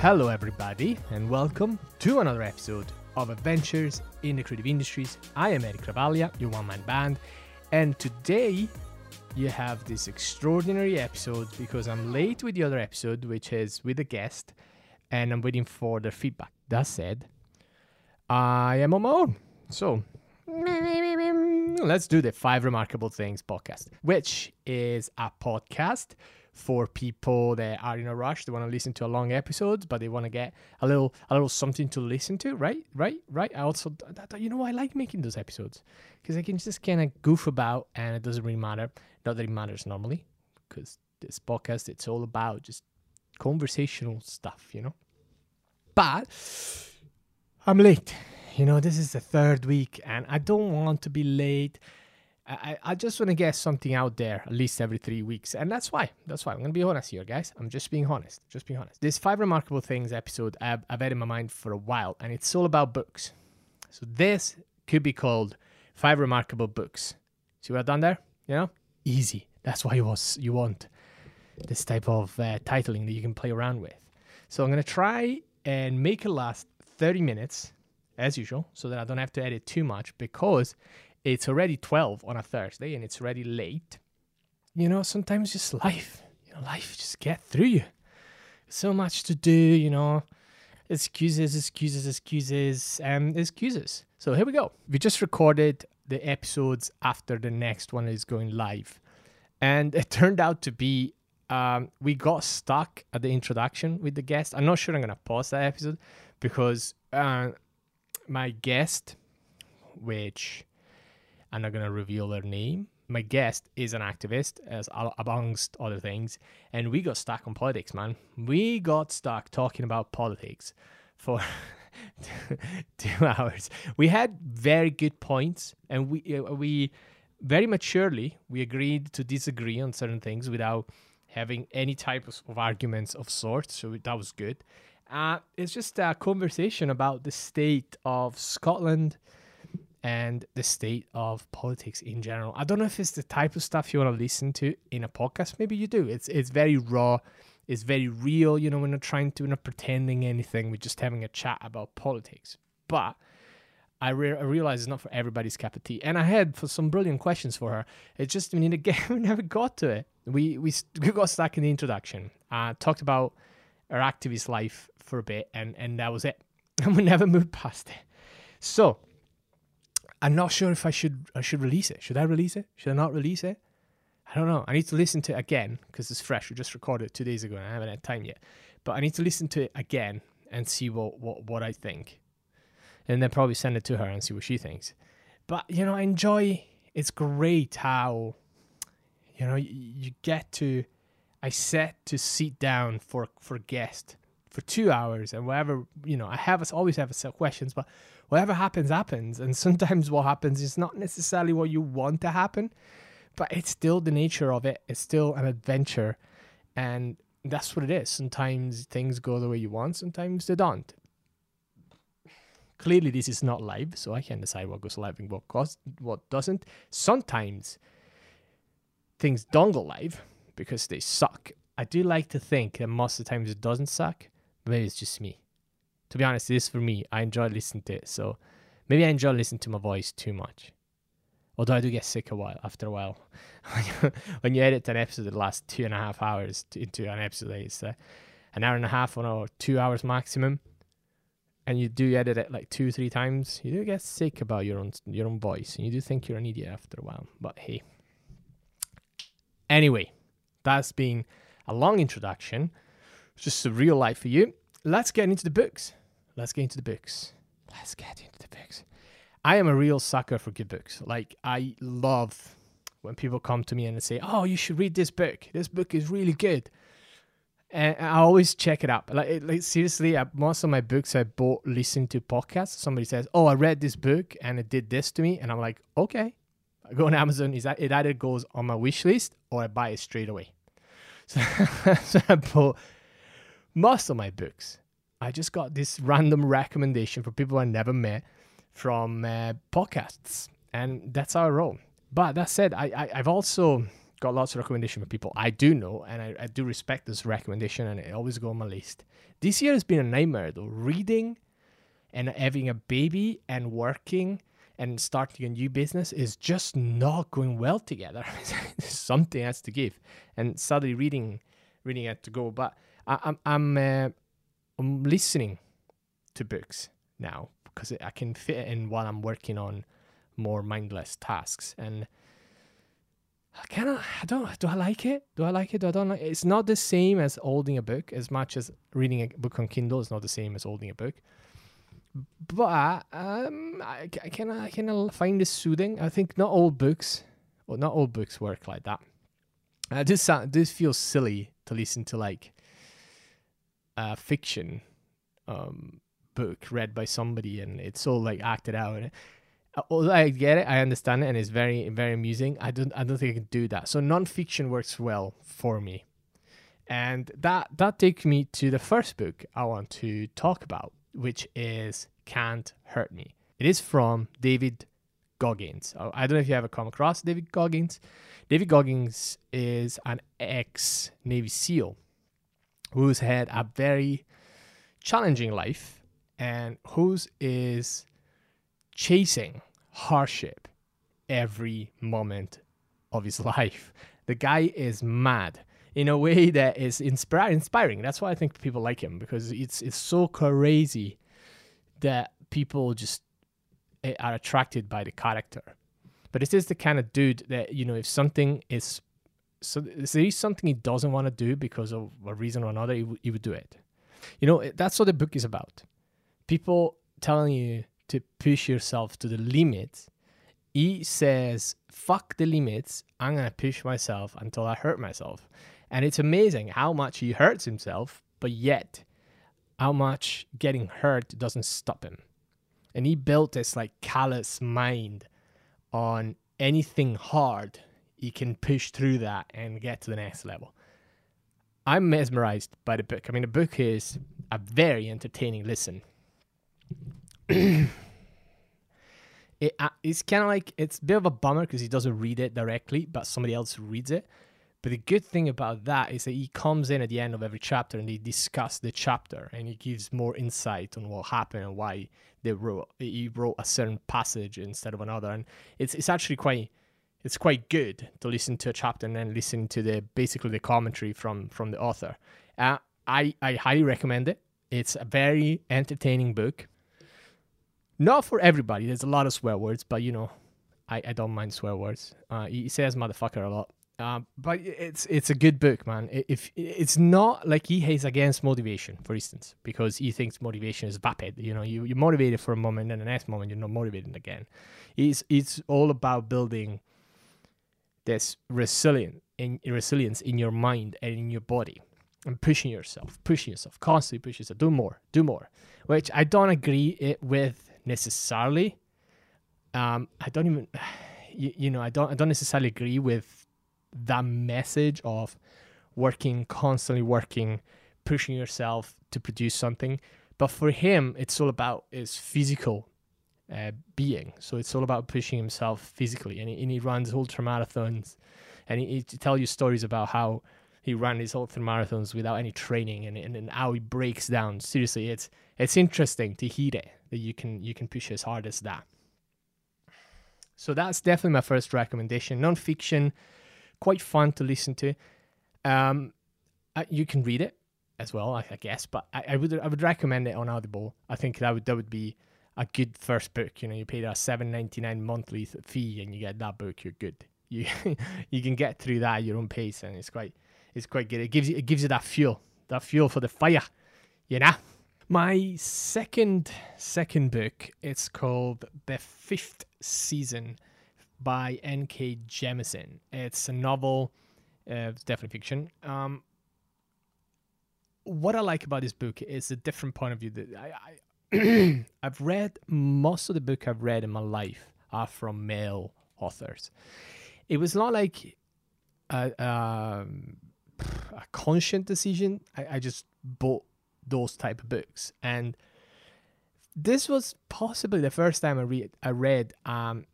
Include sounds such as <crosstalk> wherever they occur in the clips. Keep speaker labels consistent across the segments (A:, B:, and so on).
A: Hello, everybody, and welcome to another episode of Adventures in the Creative Industries. I am Eric Ravaglia, your one man band, and today you have this extraordinary episode because I'm late with the other episode, which is with a guest, and I'm waiting for their feedback. That said, I am on my own. So, let's do the Five Remarkable Things podcast, which is a podcast for people that are in a rush. They want to listen to a long episode, but they want to get a little, a little something to listen to. Right, right, right. I also, you know, I like making those episodes because I can just kind of goof about, and it doesn't really matter. Not that it matters normally, because this podcast it's all about just conversational stuff, you know. But I'm late. You know, this is the third week, and I don't want to be late. I, I just want to get something out there at least every three weeks. And that's why. That's why. I'm going to be honest here, guys. I'm just being honest. Just being honest. This Five Remarkable Things episode I've, I've had in my mind for a while, and it's all about books. So this could be called Five Remarkable Books. See what I've done there? You know? Easy. That's why you, was, you want this type of uh, titling that you can play around with. So I'm going to try and make it last 30 minutes as usual so that I don't have to edit too much because it's already 12 on a Thursday and it's already late. You know, sometimes just life, you know, life just get through you. So much to do, you know, excuses, excuses, excuses, and excuses. So here we go. We just recorded the episodes after the next one is going live. And it <laughs> turned out to be um, we got stuck at the introduction with the guest. I'm not sure I'm going to pause that episode because uh, my guest, which I'm not going to reveal their name. My guest is an activist, as amongst other things, and we got stuck on politics, man. We got stuck talking about politics for <laughs> two hours. We had very good points, and we uh, we very maturely we agreed to disagree on certain things without having any type of, arguments of sorts. So that was good. Uh, it's just a conversation about the state of Scotland and the state of politics in general. I don't know if it's the type of stuff you want to listen to in a podcast. Maybe you do. It's it's very raw. It's very real. You know, we're not trying to, we're not pretending anything. We're just having a chat about politics. But I, re- I realize it's not for everybody's cup of tea. And I had for some brilliant questions for her. It's just we need to get. <laughs> We never got to it. We we we got stuck in the introduction. Uh, talked about our activist life for a bit, and and that was it. <laughs> And we never moved past it. So I'm not sure if I should I should release it. Should I release it? Should I not release it? I don't know. I need to listen to it again because it's fresh. We just recorded it two days ago and I haven't had time yet. But I need to listen to it again and see what what, what I think, and then probably send it to her and see what she thinks. But you know, I enjoy. It's great how you know you, you get to. I set to sit down for for guest for two hours and whatever you know. I have always have a set questions, but whatever happens, happens. And <laughs> sometimes what happens is not necessarily what you want to happen, but it's still the nature of it. It's still an adventure. And that's what it is. Sometimes things go the way you want, sometimes they don't. Clearly, this is not live, so I can decide what goes live and what goes, what doesn't. Sometimes things don't go live because they suck. I do like to think that most of the times it doesn't suck, maybe it's just me to be honest, it is for me. I enjoy listening to it. So maybe I enjoy listening to my voice too much. Although I do get sick a while after a while. <laughs> when you edit an episode that lasts two and a half hours to, into an episode it's uh, an hour and a half or two hours maximum, and you do edit it like two, three times, you do get sick about your own your own voice, and you do think you're an idiot after a while. But hey. Anyway, that's been a long introduction. Just a real life for you. Let's get into the books. Let's get into the books. Let's get into the books. I am a real sucker for good books. Like I love when people come to me and they say, "Oh, you should read this book. This book is really good." And I always check it out. Like, like seriously, I, most of my books I bought listening to podcasts. Somebody says, "Oh, I read this book and it did this to me," and I'm like, "Okay." I go on Amazon. Is that it? Either goes on my wish list or I buy it straight away. So, <laughs> so I bought most of my books I just got this random recommendation for people I never met from uh, podcasts, and that's how I roll. But that said, I, I have also got lots of recommendation from people I do know, and I, I do respect this recommendation, and it always go on my list. This year has been a nightmare though. Reading and having a baby and working and starting a new business is just not going well together. <laughs> Something has to give, and sadly, reading, reading had to go. But I, I'm I'm uh, I'm listening to books now because I can fit it in while I'm working on more mindless tasks and I kind of I don't do I like it? Do I like it? Do I don't like it? It's not the same as holding a book as much as reading a book on Kindle is not the same as holding a book. But um, I, of I of find this soothing. I think not all books, well, not all books work like that. I just this feels silly to listen to like a fiction um, book read by somebody and it's all like acted out. Uh, although I get it, I understand it, and it's very very amusing. I don't I don't think I can do that. So nonfiction works well for me, and that that takes me to the first book I want to talk about, which is Can't Hurt Me. It is from David Goggins. Oh, I don't know if you ever come across David Goggins. David Goggins is an ex Navy SEAL who's had a very challenging life and whose is chasing hardship every moment of his <laughs> life. The guy is mad in a way that is inspira- inspiring. That's why I think people like him because it's it's so crazy that people just eh, are attracted by the character. But it is the kind of dude that you know if something is so if there is something he doesn't want to do because of a reason or another, he, w- he would do it. You know that's what the book is about. People telling you to push yourself to the limit, he says, fuck the limits. I'm going to push myself until I hurt myself. And it's amazing how much he hurts himself, but yet how much getting hurt doesn't stop him. And he built this like callous mind on anything hard. He can push through that and get to the next level. I'm mesmerized by the book. I mean, the book is a very entertaining listen. <clears throat> it, uh, it's kind of like it's a bit of a bummer because he doesn't read it directly, but somebody else reads it. But the good thing about that is that he comes in at the end of every chapter and they discuss the chapter and he gives more insight on what happened and why they wrote he wrote a certain passage instead of another. And it's it's actually quite it's quite good to listen to a chapter and then listen to the basically the commentary from from the author. Uh, I I highly recommend it. It's a very entertaining book. Not for everybody. There's a lot of swear words, but you know, I, I don't mind swear words. Uh, he says motherfucker a lot. Uh, but it's it's a good book, man. If it's not like he hates against motivation, for instance, because he thinks motivation is vapid. You know, you you're motivated for a moment, and the next moment you're not motivated again. It's it's all about building this resilient in resilience in your mind and in your body, and pushing yourself, pushing yourself, constantly pushing yourself. Do more, do more. Which I don't agree it with necessarily. Um, I don't even, <sighs> you, you know, I don't, I don't necessarily agree with that message of working, constantly working, pushing yourself to produce something. But for him, it's all about his physical uh, being. So it's all about pushing himself physically, and he, and he runs ultra marathons, and he, he you stories about how he ran his ultra marathons without any training, and, and, and how he breaks down. Seriously, it's it's interesting to hear it that you can you can push as hard as that. So that's definitely my first recommendation. Non-fiction, quite fun to listen to. Um, you can read it as well, I, I guess, but I, I, would I would recommend it on Audible. I think that would that would be a good first book. You know, you pay a seven ninety nine monthly fee and you get that book. You're good. <laughs> You you can get through that at your own pace, and it's quite it's quite good. It gives you it gives you that fuel, that fuel for the fire. You know. My second second book, it's called The Fifth Season by N.K. Jemisin. It's a novel, uh, it's definitely fiction. Um, what I like about this book is a different point of view. That I, I <clears throat> I've read most of the book I've read in my life are from male authors. It was not like a, um, a conscious decision. I, I just bought those type of books. And this was possibly the first time I read I read um,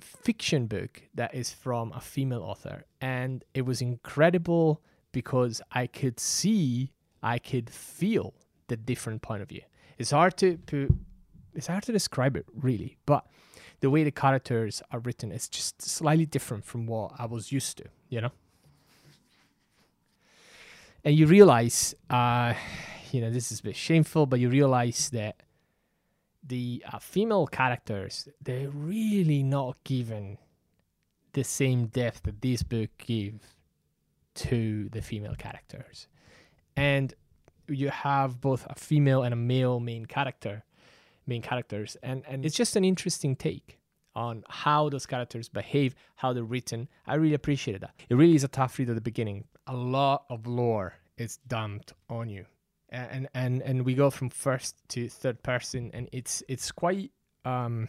A: fiction book that is from a female author, and it was incredible because I could see, I could feel the different point of view. It's hard to it's hard to describe it really, but the way the characters are written is just slightly different from what I was used to, you know. And you realize, uh, you know, this is a bit shameful, but you realize that the uh, female characters they're really not given the same depth that this book gives to the female characters and you have both a female and a male main character main characters. And and it's just an interesting take on how those characters behave how they're written. I really appreciated that. It really is a tough read at the beginning. A lot of lore is dumped on you. And and and we go from first to third person and it's it's quite um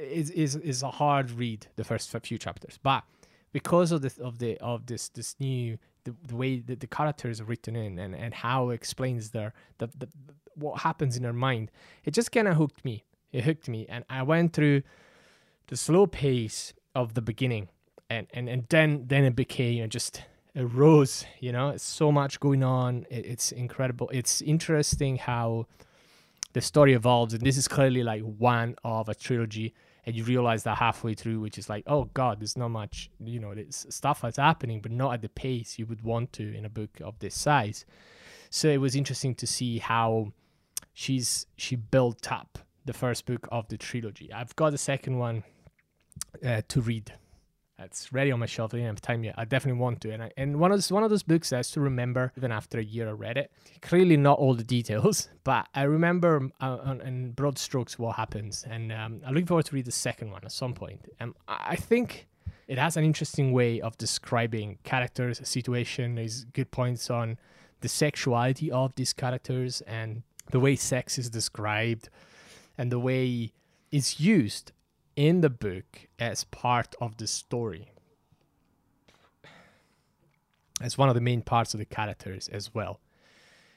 A: is is is a hard read the first few chapters. But because of the of the of this this new the, the way that the characters are written in and and how it explains their the, the what happens in their mind it just kind of hooked me. It hooked me and i went through the slow pace of the beginning and and and then then it became you know, just a rose you know? It's so much going on it, it's incredible. It's interesting how the story evolves and this is clearly like one of a trilogy and you realize that halfway through which is like oh god there's not much you know there's stuff that's happening but not at the pace you would want to in a book of this size. So it was interesting to see how she's she built up the first book of the trilogy. I've got the second one uh, to read it's ready on my shelf. I didn't have time yet. I definitely want to. And I, and one of those, one of those books I still remember even after a year I read it. Clearly not all the details, <laughs> but I remember uh, in broad strokes what happens. And um, I'm looking forward to read the second one at some point. Um, I think it has an interesting way of describing characters, situation. There's good points on the sexuality of these characters and the way sex is described and the way it's used in the book as part of the story. As one of the main parts of the characters as well.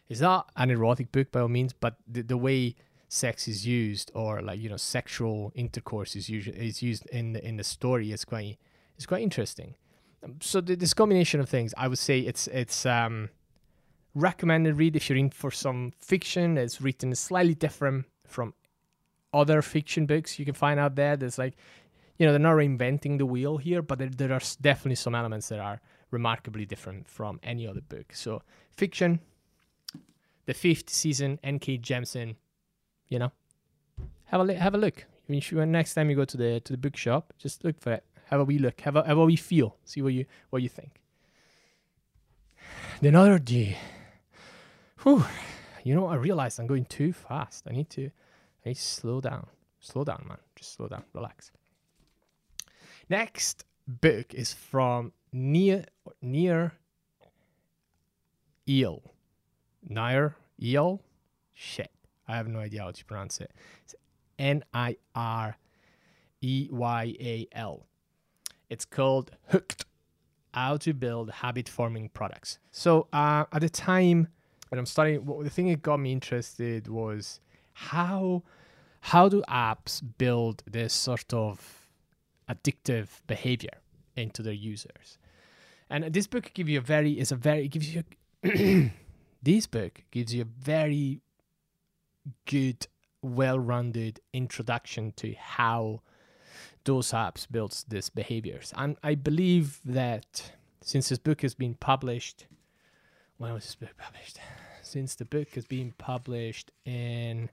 A: It's not an erotic book by all means, but the, the way sex is used or like you know sexual intercourse is usually is used in the, in the story is quite is quite interesting. So the, this combination of things, I would say it's it's um, recommended read if you're in for some fiction. It's written slightly different from other fiction books you can find out there. There's like, you know, they're not reinventing the wheel here, but there, there are definitely some elements that are remarkably different from any other book. So, fiction, the fifth season, N.K. Jemisin, you know, have a have a look. When you, next time you go to the to the bookshop, just look for it. Have a wee look. Have a have a wee feel. See what you what you think. Another day. Whew. You know, I realized I'm going too fast. I need to Hey, slow down. Slow down, man. Just slow down. Relax. Next book is from Near Near Eel. Nir Eel? Shit. I have no idea how to pronounce it. It's N I R E Y A L. It's called Hooked How to Build Habit Forming Products. So, uh, at the time when I'm studying, the thing that got me interested was how how do apps build this sort of addictive behavior into their users? And this book gives you a very is a very gives you a <coughs> this book gives you a very good, well-rounded introduction to how those apps build these behaviors. And I believe that since this book has been published, when was this book published? Since the book has been published in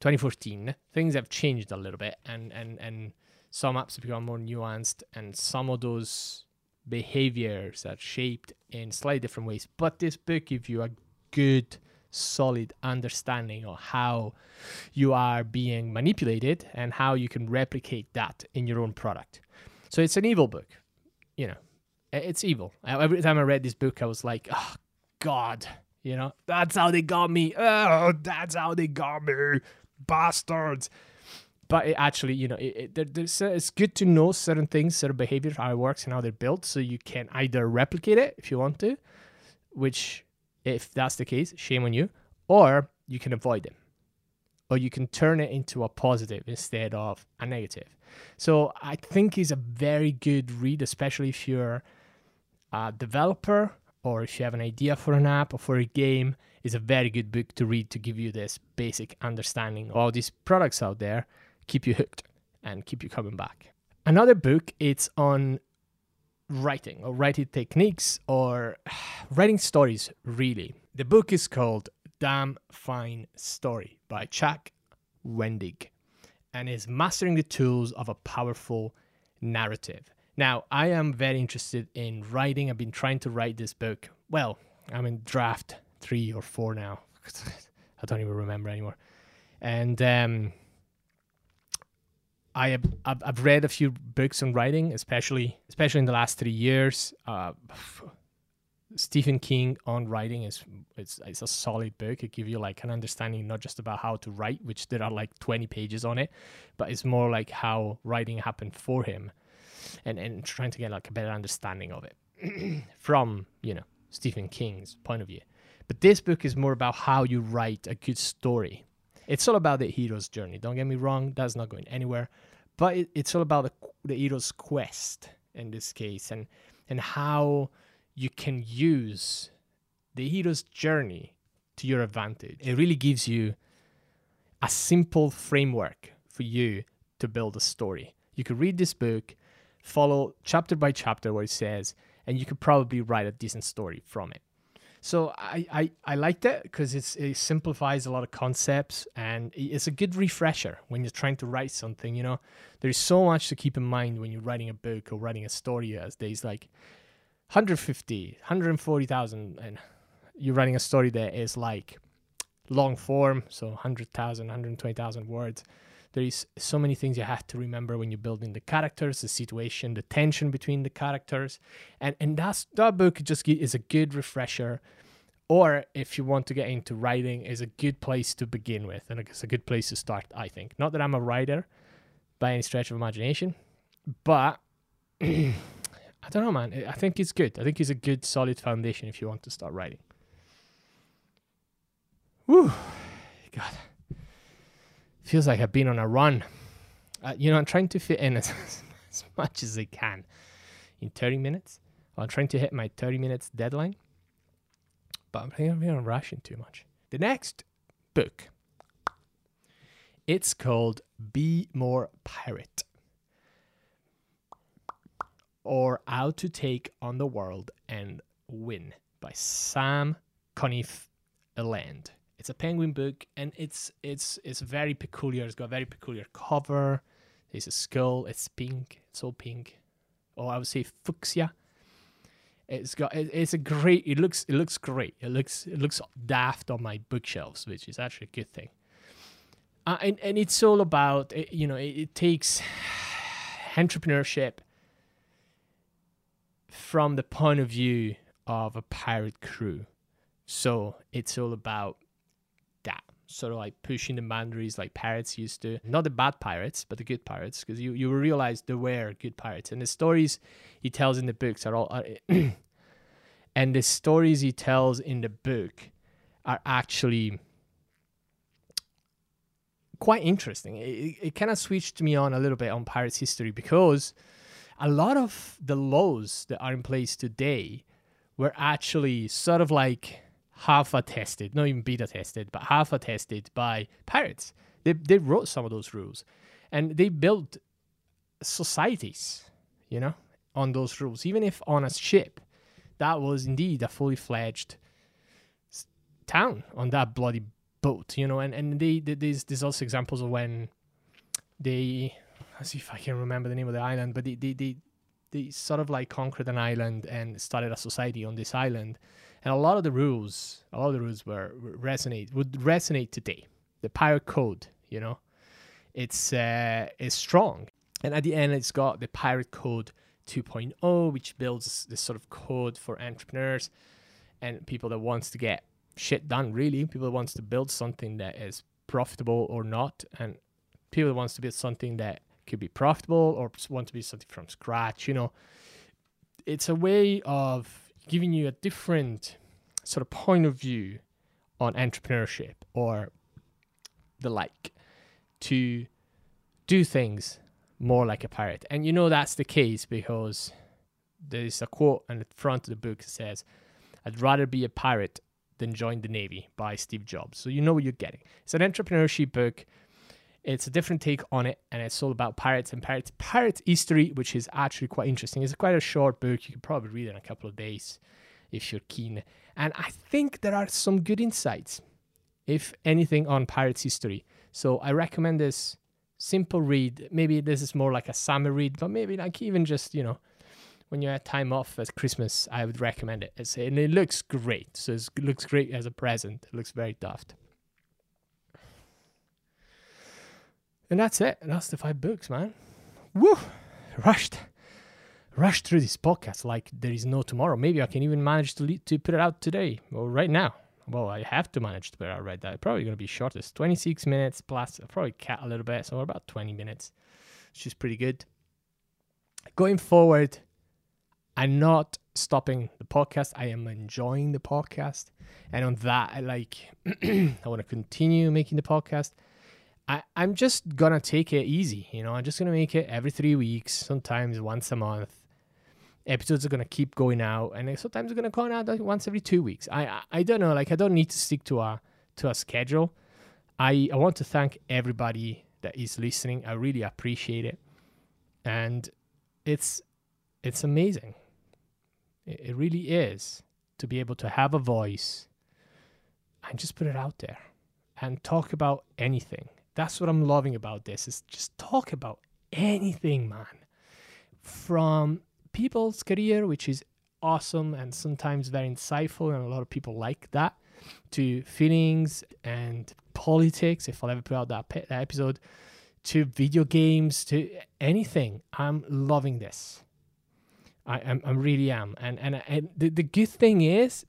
A: 2014, things have changed a little bit, and and and some apps have become more nuanced, and some of those behaviors are shaped in slightly different ways. But this book gives you a good, solid understanding of how you are being manipulated and how you can replicate that in your own product. So it's an evil book, you know. It's evil. Every time I read this book, I was like, oh God, you know, that's how they got me. Oh, that's how they got me, bastards. But it actually, you know, it, it, it's good to know certain things, certain behaviors, how it works, and how they're built, so you can either replicate it if you want to, which, if that's the case, shame on you, or you can avoid them. or you can turn it into a positive instead of a negative. So I think it's a very good read, especially if you're a developer or if you have an idea for an app or for a game. It's a very good book to read to give you this basic understanding of all these products out there, keep you hooked and keep you coming back. Another book, it's on writing or writing techniques or <sighs> writing stories, really. The book is called Damn Fine Story by Chuck Wendig and is Mastering the Tools of a Powerful Narrative. Now, I am very interested in writing. I've been trying to write this book. Well, I'm in draft three or four now. <laughs> I don't even remember anymore. And um, I have I've, read a few books on writing, especially especially in the last three years. Uh, Stephen King on writing is it's it's a solid book. It gives you like an understanding not just about how to write, which there are like twenty pages on it, but it's more like how writing happened for him, and and trying to get like a better understanding of it <clears throat> from you know Stephen King's point of view. But this book is more about how you write a good story. It's all about the hero's journey. Don't get me wrong, that's not going anywhere, but it, it's all about the the hero's quest in this case, and and how you can use the hero's journey to your advantage. It really gives you a simple framework for you to build a story. You could read this book, follow chapter by chapter what it says, and you could probably write a decent story from it. So I, I, I liked it because it simplifies a lot of concepts and it's a good refresher when you're trying to write something. You know, there's so much to keep in mind when you're writing a book or writing a story as days like 150, 140,000, and you're writing a story that is like long form, so 100,000, 120,000 words. There is so many things you have to remember when you're building the characters, the situation, the tension between the characters, and and that's that book just is a good refresher. Or if you want to get into writing, is a good place to begin with, and it's a good place to start. I think. Not that I'm a writer by any stretch of imagination, but <clears throat> I don't know, man. I think it's good. I think it's a good, solid foundation if you want to start writing. Woo, God, feels like I've been on a run. Uh, you know, I'm trying to fit in <laughs> as, as much as I can in 30 minutes. I'm trying to hit my 30 minutes deadline, but I'm thinking I'm rushing too much. The next book, it's called Be More Pirate or How to Take on the World and Win by Sam Conniff Allende. It's a penguin book and it's it's it's very peculiar. It's got a very peculiar cover. There's a skull. It's pink. It's all pink. Or I would say fuchsia. It's got it, it's a great. It looks it looks great. It looks it looks daft on my bookshelves, which is actually a good thing. Uh, and and it's all about you know it, it takes <sighs> entrepreneurship from the point of view of a pirate crew. So it's all about. Sort of like pushing the boundaries like pirates used to. Not the bad pirates, but the good pirates, because you, you realize there were good pirates. And the stories he tells in the books are all. Uh, <clears throat> and the stories he tells in the book are actually quite interesting. It, it kind of switched me on a little bit on pirates history because a lot of the laws that are in place today were actually sort of like alpha tested, not even beta tested, but alpha tested by pirates. They, they wrote some of those rules and they built societies, you know, on those rules. Even if on a ship, that was indeed a fully fledged town on that bloody boat, you know, and, and they, they there's, there's also examples of when they let's see if I can remember the name of the island, but they, they, they, they sort of like conquered an island and started a society on this island. And a lot of the rules, a lot of the rules were, resonate would resonate today. The pirate code, you know, it's uh, is strong. And at the end, it's got the pirate code 2.0, which builds this sort of code for entrepreneurs and people that wants to get shit done. Really, people that wants to build something that is profitable or not, and people that wants to build something that could be profitable or want to be something from scratch. You know, it's a way of giving you a different sort of point of view on entrepreneurship or the like to do things more like a pirate. And you know that's the case because there's a quote on the front of the book that says, I'd rather be a pirate than join the Navy by Steve Jobs. So you know what you're getting. It's an entrepreneurship book. It's a different take on it, and it's all about pirates and pirates, pirate history, which is actually quite interesting. It's quite a short book. You can probably read it in a couple of days if you're keen. And I think there are some good insights, if anything, on pirates history. So I recommend this simple read. Maybe this is more like a summer read, but maybe like even just, you know, when you have time off at Christmas, I would recommend it. It's, and it looks great. So it looks great as a present. It looks very daft. And that's it. That's the five books, man. Woo! Rushed. Rushed through this podcast like there is no tomorrow. Maybe I can even manage to lead, to put it out today or right now. Well, I have to manage to put it out right now. It's probably going to be shortest. 26 minutes plus. I'll probably cut a little bit. So about 20 minutes, which is pretty good. Going forward, I'm not stopping the podcast. I am enjoying the podcast. And on that, I like, <clears throat> I want to continue making the podcast. I, I'm just gonna take it easy, you know. I'm just gonna make it every three weeks, sometimes once a month. Episodes are gonna keep going out, and sometimes they're gonna come out once every two weeks. I, I I don't know, like I don't need to stick to a to a schedule. I I want to thank everybody that is listening. I really appreciate it, and it's it's amazing. It, it really is to be able to have a voice and just put it out there and talk about anything that's what I'm loving about this is just talk about anything, man. From people's career, which is awesome and sometimes very insightful, and a lot of people like that, to feelings and politics, if I'll ever put out that, that episode, to video games, to anything. I'm loving this. I, am I really am. And, and, and the, the good thing is,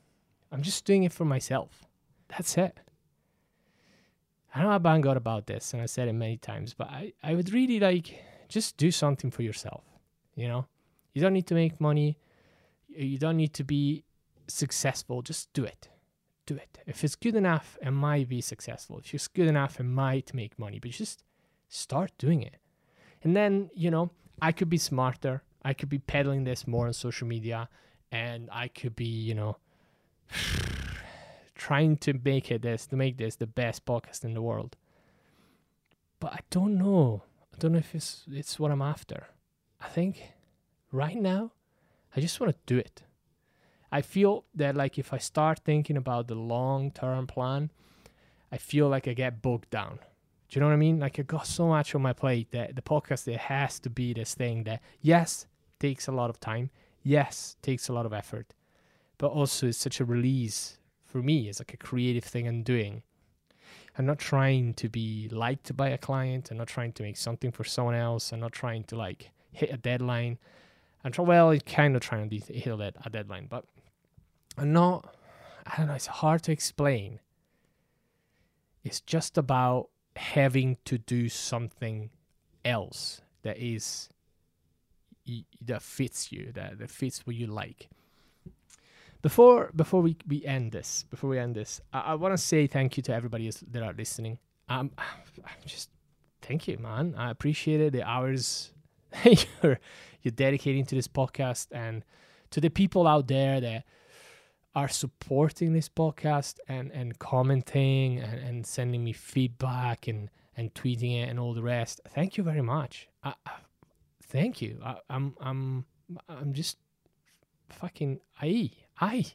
A: I'm just doing it for myself. That's it. I know I bang out about this and I said it many times, but I, I would really like just do something for yourself. You know, you don't need to make money, you don't need to be successful. Just do it. Do it. If it's good enough, it might be successful. If it's good enough, it might make money, but just start doing it. And then, you know, I could be smarter. I could be peddling this more on social media and I could be, you know, trying to make it this to make this the best podcast in the world. But I don't know. I don't know if it's it's what I'm after. I think right now I just want to do it. I feel that like if I start thinking about the long term plan, I feel like I get bogged down. Do you know what I mean? Like I got so much on my plate that the podcast it has to be this thing that yes takes a lot of time, yes takes a lot of effort, but also it's such a release for me it's like a creative thing I'm doing. I'm not trying to be liked by a client. I'm not trying to make something for someone else. I'm not trying to like hit a deadline. I'm trying, well, I'm kind of trying to hit a, a deadline, but I'm not, I don't know, it's hard to explain. It's just about having to do something else that is, that fits you, that, that fits what you like. Before before we, we end this, before we end this, I, I want to say thank you to everybody that are listening. Um, just thank you, man. I appreciate it. The hours <laughs> you're you're dedicating to this podcast and to the people out there that are supporting this podcast and and commenting and, and sending me feedback and and tweeting it and all the rest. Thank you very much. I, thank you. I, I'm I'm I'm just fucking I I,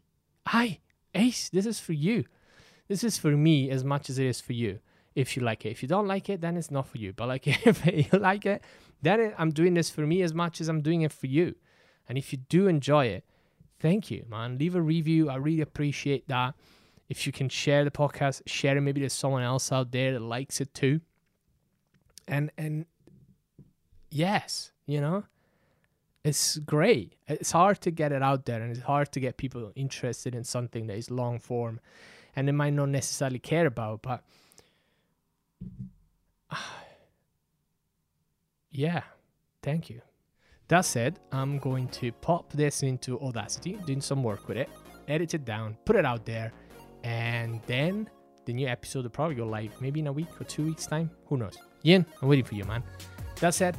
A: I, Ace, this is for you. This is for me as much as it is for you. If you like it, if you don't like it, then it's not for you. But like <laughs> if you like it, then I'm doing this for me as much as I'm doing it for you. And if you do enjoy it, thank you, man. Leave a review. I really appreciate that. If you can share the podcast, share it. Maybe there's someone else out there that likes it too. And and yes, you know, it's great. It's hard to get it out there and it's hard to get people interested in something that is long form and they might not necessarily care about, but <sighs> yeah, thank you. That said, I'm going to pop this into Audacity, doing some work with it, edit it down, put it out there, and then the new episode will probably go live maybe in a week or two weeks' time. Who knows? Yin, I'm waiting for you, man. That said,